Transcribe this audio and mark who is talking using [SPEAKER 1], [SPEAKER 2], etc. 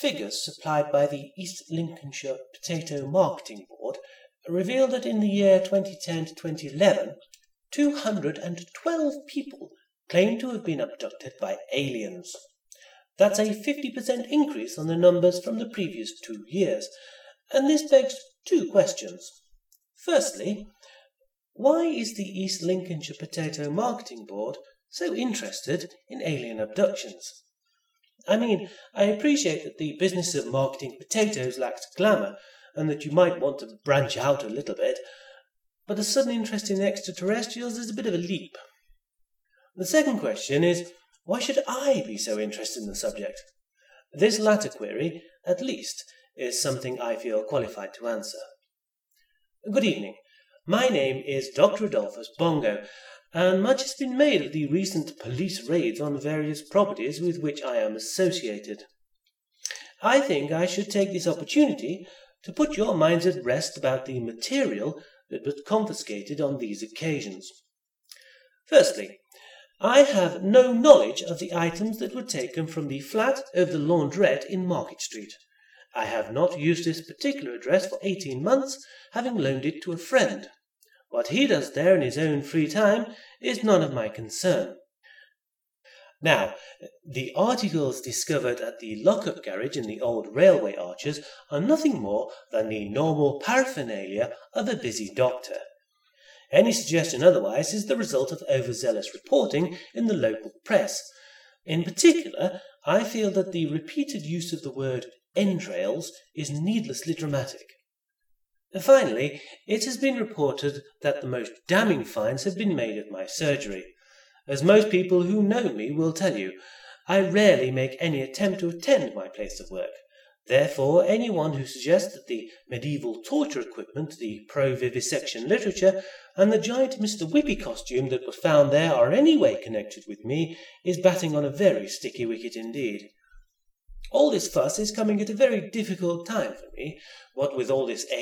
[SPEAKER 1] figures supplied by the East Lincolnshire Potato Marketing Board reveal that in the year 2010 to 2011, 212 people claim to have been abducted by aliens. That's a 50% increase on the numbers from the previous two years, and this begs two questions. Firstly, why is the East Lincolnshire Potato Marketing Board so interested in alien abductions? I mean, I appreciate that the business of marketing potatoes lacks glamour and that you might want to branch out a little bit, but a sudden interest in extraterrestrials is a bit of a leap. The second question is why should I be so interested in the subject? This latter query, at least, is something I feel qualified to answer. Good evening. My name is Dr. Adolphus Bongo, and much has been made of the recent police raids on various properties with which I am associated. I think I should take this opportunity to put your minds at rest about the material that was confiscated on these occasions. Firstly, I have no knowledge of the items that were taken from the flat of the laundrette in Market Street. I have not used this particular address for eighteen months, having loaned it to a friend. What he does there in his own free time is none of my concern. Now, the articles discovered at the lock-up garage in the old railway arches are nothing more than the normal paraphernalia of a busy doctor. Any suggestion otherwise is the result of overzealous reporting in the local press. In particular, I feel that the repeated use of the word entrails is needlessly dramatic. Finally, it has been reported that the most damning finds have been made at my surgery. As most people who know me will tell you, I rarely make any attempt to attend my place of work. Therefore, anyone who suggests that the medieval torture equipment, the pro-vivisection literature, and the giant Mr. Whippy costume that was found there are any way connected with me is batting on a very sticky wicket indeed. All this fuss is coming at a very difficult time for me, what with all this